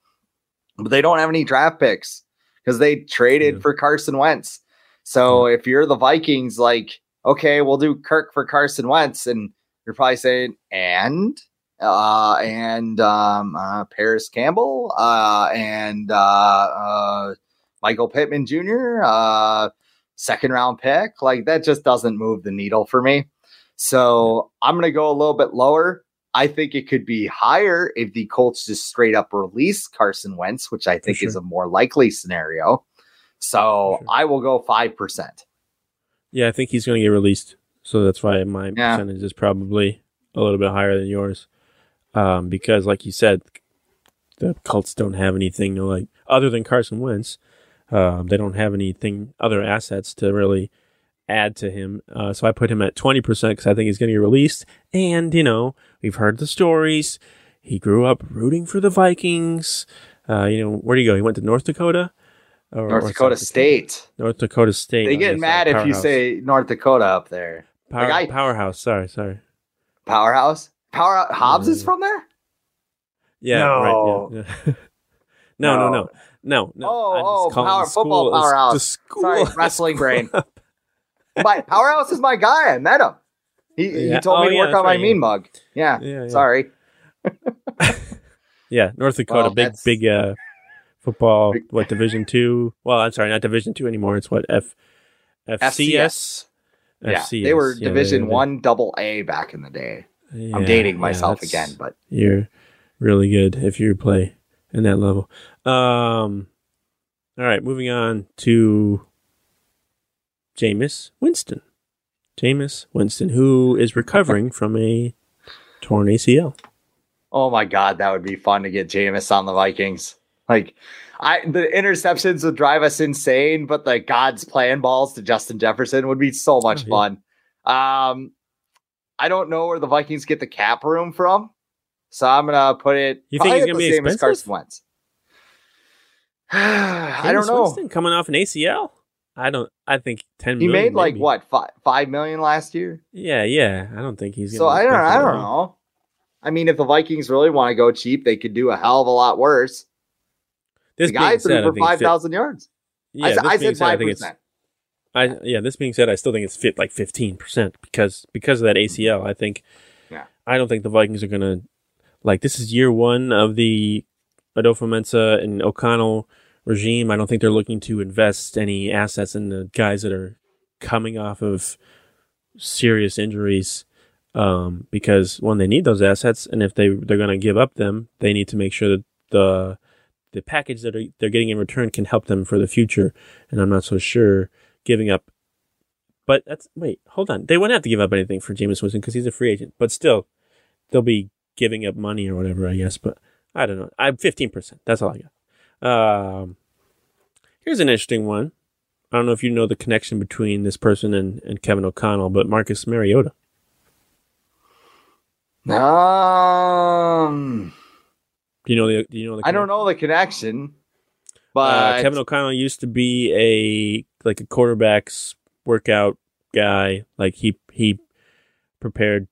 but they don't have any draft picks because they traded Yeah. for Carson Wentz. So if you're the Vikings, like, okay, we'll do Kirk for Carson Wentz, and you're probably saying, and uh, and um, uh, Parris Campbell uh, and uh, uh, Michael Pittman Jr. Uh, second round pick. Like that just doesn't move the needle for me. So I'm going to go a little bit lower. I think it could be higher if the Colts just straight up release Carson Wentz, which I think is a more likely scenario. So sure. I will go five percent. Yeah, I think he's going to get released. So that's why my Yeah. percentage is probably a little bit higher than yours. Um, because, like you said, the Colts don't have anything to like other than Carson Wentz. Um, they don't have anything other assets to really add to him. Uh, so I put him at twenty percent because I think he's going to get released. And you know, we've heard the stories. He grew up rooting for the Vikings. Uh, you know, where do you go? He went to North Dakota. Or, North or Dakota State. North Dakota State. They get mad if you say North Dakota up there. Power, Like, I- powerhouse. Sorry, sorry. Powerhouse. Power Hobbs is from there. Yeah, No. right. Yeah, yeah. no, no, no, no, no. Oh, oh, power- football powerhouse. The school, Sorry, wrestling brain. But Powerhouse is my guy. I met him. He, he told Oh, me to yeah, work on my right, yeah. mean mug. Yeah. Yeah, yeah. Sorry. Yeah, North Dakota, Well, big, that's- big uh, football. What Division two? Well, I'm sorry, not Division two anymore. It's what F, FCS. FCS. Yeah. FCS. They were Yeah, Division One Double A back in the day. yeah, I'm dating myself that's- again, but You're really good if you play in that level. Um, all right, moving on to Jameis Winston. Jameis Winston, who is recovering from a torn ACL. oh my god, that would be fun to get Jameis on the Vikings. Like I the interceptions would drive us insane, but the God's playing balls to Justin Jefferson would be so much Oh, yeah. fun. Um I don't know where the Vikings get the cap room from. So I'm gonna put it You think it's gonna be same as? Carson Wentz. I don't know. Winston coming off an ACL. I don't. I think ten. He made like maybe. what five five million last year. Yeah, yeah. I don't think he's. So I don't I don't know. I mean, if the Vikings really want to go cheap, they could do a hell of a lot worse. This the guy threw said, for five thousand yards. Yeah, I, I being said five percent. I yeah. This being said, I still think it's fit like fifteen percent because because of that ACL. I think. Yeah. I don't think the Vikings are gonna like. This is year one of the Adofo-Mensah and O'Connell regime. I don't think they're looking to invest any assets in the guys that are coming off of serious injuries. Um, because one, they need those assets, and if they they're going to give up them, they need to make sure that the the package that are, they're getting in return can help them for the future. And I'm not so sure giving up. But that's wait, hold on. They wouldn't have to give up anything for Jameis Winston because he's a free agent. But still, they'll be giving up money or whatever, I guess. But I don't know. I'm 15. percent That's all I got. Um, here's an interesting one. I don't know if you know the connection between this person and, and Kevin O'Connell, but Marcus Mariota. Um, Do you know the? Do you know the? I don't know the connection, Uh, but Kevin O'Connell used to be a like a quarterbacks workout guy. Like he he prepared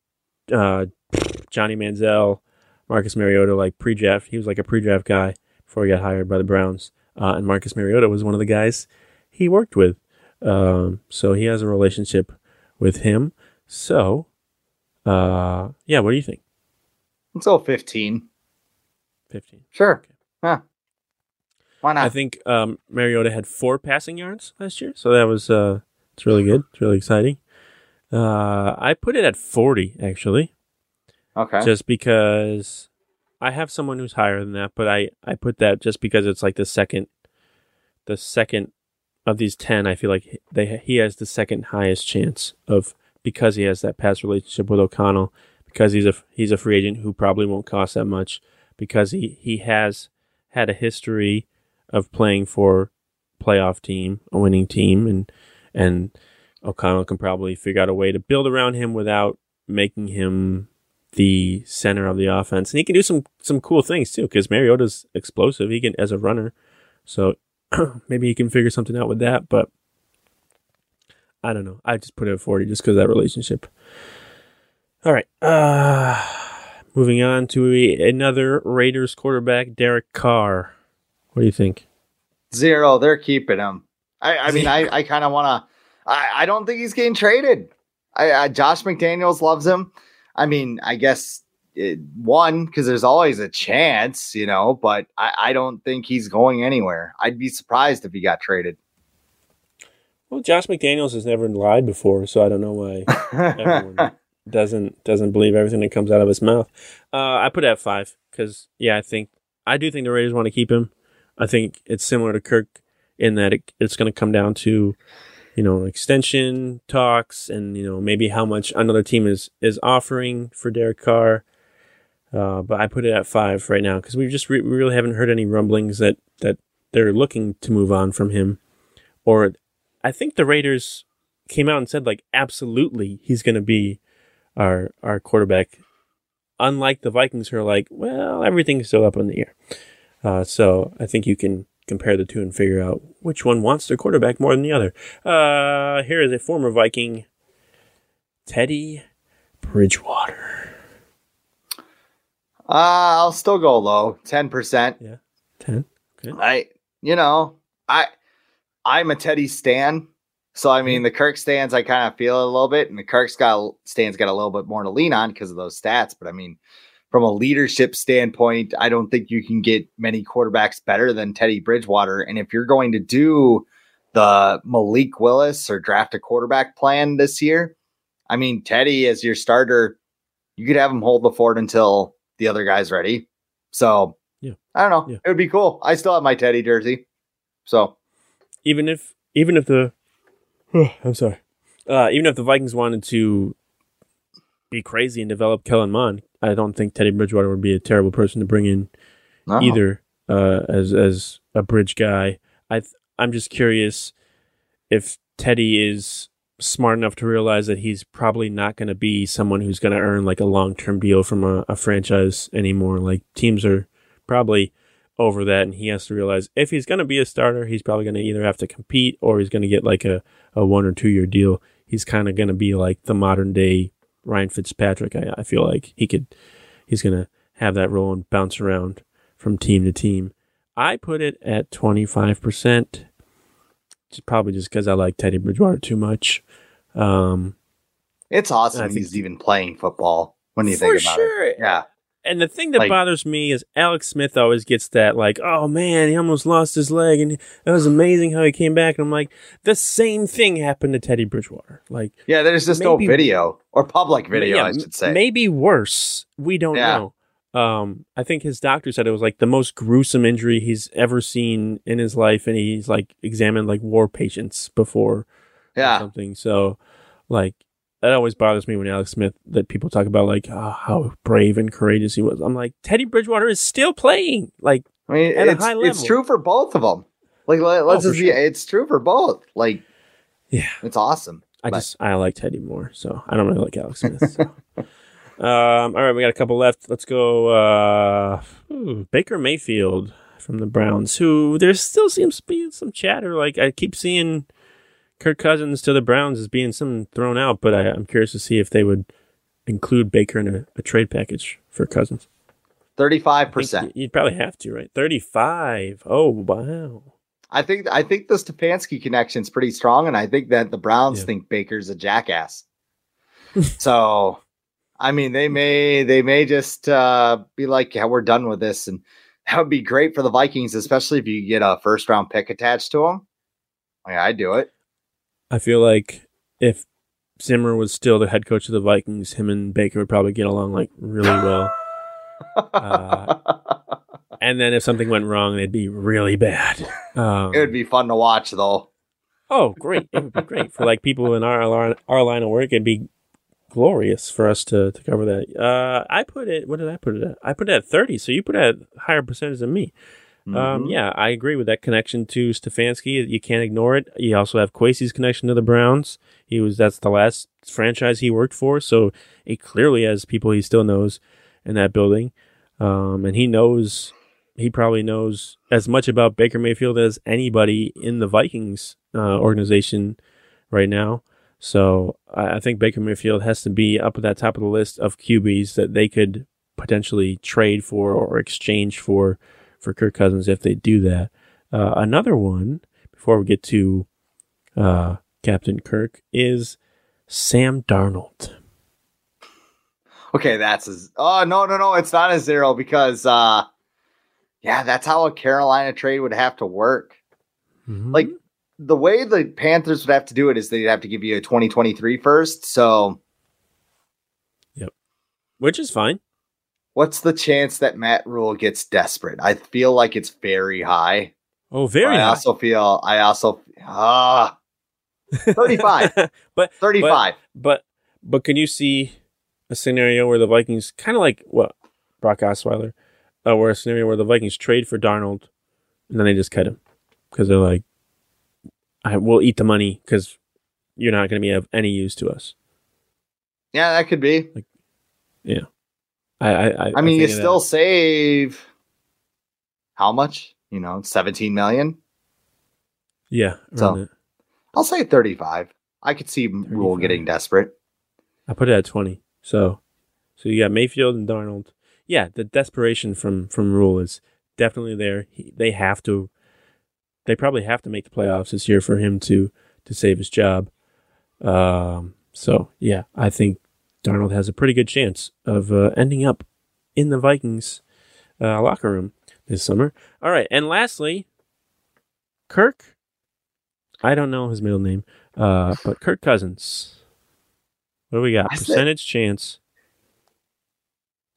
uh, Johnny Manziel, Marcus Mariota like pre-draft. He was like a pre-draft guy before he got hired by the Browns. Uh, and Marcus Mariota was one of the guys he worked with. Um, so he has a relationship with him. So, uh, yeah, what do you think? let's go fifteen. Fifteen. Sure. Huh. Why not? I think um, Mariota had four passing yards last year, so that was uh, it's really good. It's really exciting. Uh, I put it at forty actually, okay. just because I have someone who's higher than that, but I I put that just because it's like the second, the second of these ten. I feel like they he has the second highest chance of because he has that past relationship with O'Connell, because he's a he's a free agent who probably won't cost that much, because he he has had a history of playing for playoff team, a winning team, and and O'Connell can probably figure out a way to build around him without making him the center of the offense. And he can do some some cool things too, because Mariota's explosive. He can as a runner, so maybe he can figure something out with that. But I don't know. I just put it at forty just because that relationship. All right, uh, moving on to a, another Raiders quarterback, Derek Carr. What do you think? Zero. They're keeping him. I, I mean, I, I kind of want to. I, I don't think he's getting traded. I, I Josh McDaniels loves him. I mean, I guess it, one because there's always a chance, you know, but I, I don't think he's going anywhere. I'd be surprised if he got traded. Well, Josh McDaniels has never lied before, so I don't know why everyone doesn't doesn't believe everything that comes out of his mouth. Uh, I put it at five because yeah, I think I do think the Raiders want to keep him. I think it's similar to Kirk in that it, it's going to come down to you know extension talks and you know maybe how much another team is is offering for Derek Carr. Uh, but I put it at five right now because we just re- we really haven't heard any rumblings that that they're looking to move on from him, or I think the Raiders came out and said like absolutely he's going to be our our quarterback. Unlike the Vikings, who are like, well, everything's still up in the air. Uh, so I think you can compare the two and figure out which one wants their quarterback more than the other. Uh, here is a former Viking, Teddy Bridgewater. Uh, I'll still go low, ten percent. Yeah, ten. Okay. I, you know, I, I'm a Teddy stan, so I mean the Kirk stands I kind of feel a little bit, and the Kirk's got stands got a little bit more to lean on because of those stats. But I mean, from a leadership standpoint, I don't think you can get many quarterbacks better than Teddy Bridgewater. And if you're going to do the Malik Willis or draft a quarterback plan this year, I mean Teddy as your starter, you could have him hold the fort until the other guy's ready. So yeah, I don't know. Yeah. It would be cool. I still have my Teddy jersey. So even if even if the I'm sorry, uh, even if the Vikings wanted to be crazy and develop Kellen Mond, I don't think Teddy Bridgewater would be a terrible person to bring in no. either uh, as as a bridge guy. I th- I'm just curious if Teddy is smart enough to realize that he's probably not going to be someone who's going to earn like a long term deal from a, a franchise anymore. Like teams are probably over that, and he has to realize if he's going to be a starter, he's probably going to either have to compete or he's going to get like a, a one or two year deal. He's kind of going to be like the modern day Ryan Fitzpatrick. I, I feel like he could, he's going to have that role and bounce around from team to team. I put it at 25%, probably just because I like Teddy Bridgewater too much. Um, it's awesome I think- he's even playing football when you think about sure. it. Yeah. And the thing that Like- bothers me is Alex Smith always gets that like, oh man, he almost lost his leg, and it was amazing how he came back. And I'm like, the same thing happened to Teddy Bridgewater. Like, Yeah, there's just Maybe- no video or public video, yeah, I should say. maybe worse. We don't Yeah. know. Um, I think his doctor said it was like the most gruesome injury he's ever seen in his life, and he's like examined like war patients before or yeah. something. So, like, that always bothers me when Alex Smith that people talk about like oh, how brave and courageous he was. I'm like, Teddy Bridgewater is still playing. Like, I mean, at a high level. it's true for both of them. Like, let, us Oh, just sure. it's true for both. Like, yeah, it's awesome. I But- just I like Teddy more, so I don't really like Alex Smith. So. um, all right, we got a couple left. Let's go. Uh, ooh, Baker Mayfield from the Browns, who there still seems to be some chatter. Like I keep seeing Kirk Cousins to the Browns as being some thrown out, but I, I'm curious to see if they would include Baker in a, a trade package for Cousins. 35%. You'd probably have to, right? Thirty-five. Oh wow. I think I think the Stefanski connection's pretty strong, and I think that the Browns Yeah. think Baker's a jackass. so, I mean, they may they may just uh, be like, "Yeah, we're done with this," and that would be great for the Vikings, especially if you get a first round pick attached to them. Yeah, I'd do it. I feel like if Zimmer was still the head coach of the Vikings, him and Baker would probably get along like really well. Uh, And then if something went wrong, it'd be really bad. Um, it would be fun to watch, though. oh, great! It would be great for like people in our our, our line of work. It'd be glorious for us to to cover that. Uh, I put it. What did I put it at? I put it at thirty. So you put it at a higher percentage than me. Um, Mhm. yeah, I agree with that connection to Stefanski. You can't ignore it. You also have Kwesi's connection to the Browns. He was that's the last franchise he worked for, so he clearly has people he still knows in that building, um, and he knows he probably knows as much about Baker Mayfield as anybody in the Vikings uh, organization right now. So I, I think Baker Mayfield has to be up at that top of the list of QBs that they could potentially trade for or exchange for for Kirk Cousins if they do that. Uh, another one before we get to uh, Captain Kirk is Sam Darnold. Okay, that's a, oh no no no, it's not a zero because uh yeah, that's how a Carolina trade would have to work. Mhm. Like the way the Panthers would have to do it is they'd have to give you a 2023 first. So yep, which is fine. What's the chance that Matt Rhule gets desperate? I feel like it's very high. Oh, very I high. also feel I also ah 35. but 35. But but can you see a scenario where the Vikings kind of like what Brock Osweiler, uh, where a scenario where the Vikings trade for Darnold and then they just cut him because they're like, I will eat the money because you're not going to be of any use to us. yeah, that could be. I I I, I mean, you of that. still save how much? You know, 17 million. yeah. So- that. I'll say 35. I could see Rhule getting desperate. I put it at twenty. So so you got Mayfield and Darnold. Yeah, the desperation from from Rhule is definitely there. He, they have to. They probably have to make the playoffs this year for him to to save his job. Um. So yeah, I think Darnold has a pretty good chance of uh, ending up in the Vikings uh, locker room this summer. All right, and lastly, Kirk. I don't know his middle name, uh, but Kirk Cousins. What do we got? Percentage chance.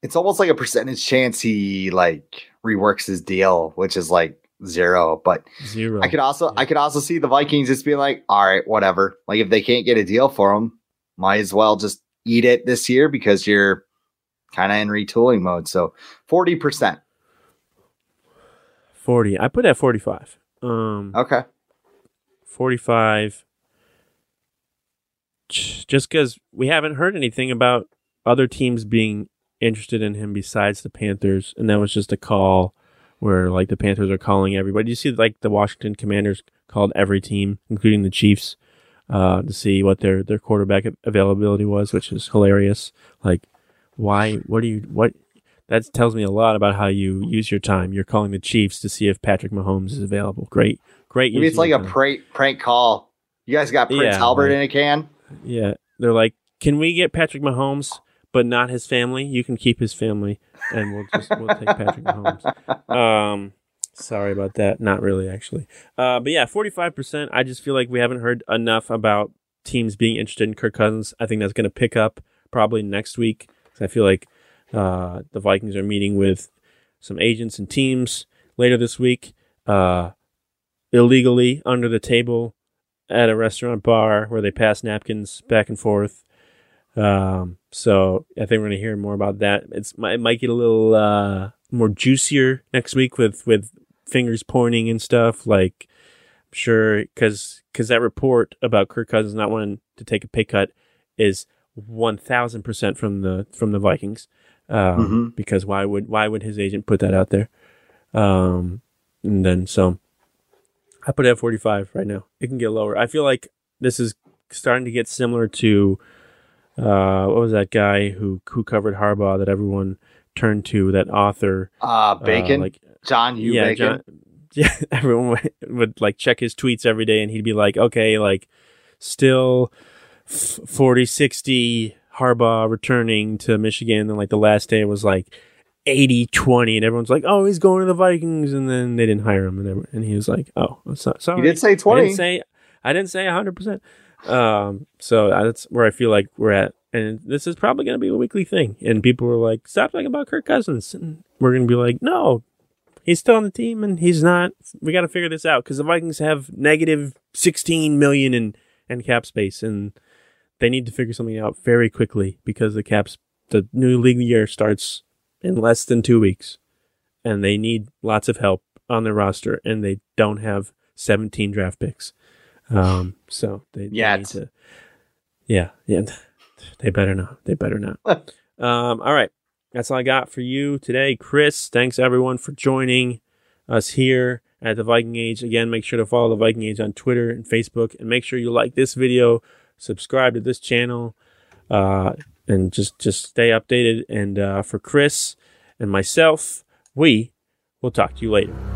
It's almost like a percentage chance he like reworks his deal, which is like zero. But Zero. I could also Yeah. I could also see the Vikings just being like, all right, whatever. Like if they can't get a deal for him, might as well just eat it this year because you're kind of in retooling mode. So forty percent. 40. I put at 45. Um, Okay. 45. Just because we haven't heard anything about other teams being interested in him besides the Panthers, and that was just a call where like the Panthers are calling everybody. You see, like the Washington Commanders called every team, including the Chiefs, uh, to see what their their quarterback availability was, which is hilarious. Like, why? What do you? What? That tells me a lot about how you use your time. You're calling the Chiefs to see if Patrick Mahomes is available. Great, great. Maybe it's like a time. prank prank call. You guys got Prince Yeah, Albert right. in a can. Yeah, they're like, can we get Patrick Mahomes, but not his family? You can keep his family, and we'll just we'll take Patrick Mahomes. Um, sorry about that. Not really, actually. Uh, but yeah, forty five percent. I just feel like we haven't heard enough about teams being interested in Kirk Cousins. I think that's going to pick up probably next week. I feel like uh, the Vikings are meeting with some agents and teams later this week, uh, illegally under the table at a restaurant bar where they pass napkins back and forth. Um, so I think we're going to hear more about that. It's it might get a little uh, more juicier next week with with fingers pointing and stuff. Like, I'm sure because because that report about Kirk Cousins not wanting to take a pay cut is one thousand percent from the from the Vikings. Um, Mhm. Because why would why would his agent put that out there? Um, and then so I put it at 45 right now. It can get lower. I feel like this is starting to get similar to uh, what was that guy who who covered Harbaugh that everyone turned to that author Uh uh, Bacon. like John yeah, John, yeah, everyone would, like check his tweets every day and he'd be like, okay, like still f- 40 60 Harbaugh returning to Michigan. And like the last day was like 80 20. And everyone's like, oh, he's going to the Vikings. And then they didn't hire him. And, everyone- and he was like, oh, so, sorry. He did say I didn't say, I didn't say 100%. Um, so that's where I feel like we're at. And this is probably going to be a weekly thing. And people were like, stop talking about Kirk Cousins. And we're going to be like, no, he's still on the team and he's not. We got to figure this out because the Vikings have negative 16 million in, in cap space and they need to figure something out very quickly because the caps, the new league year starts in less than two weeks and they need lots of help on their roster and they don't have 17 draft picks. Um, so they, they need to, yeah, yeah, they better not. They better not. um, all right. That's all I got for you today, Chris. Thanks everyone for joining us here at the Viking Age. Again, make sure to follow the Viking Age on Twitter and Facebook, and make sure you like this video, subscribe to this channel. Uh, and just just stay updated. And uh, for Chris and myself, we will talk to you later.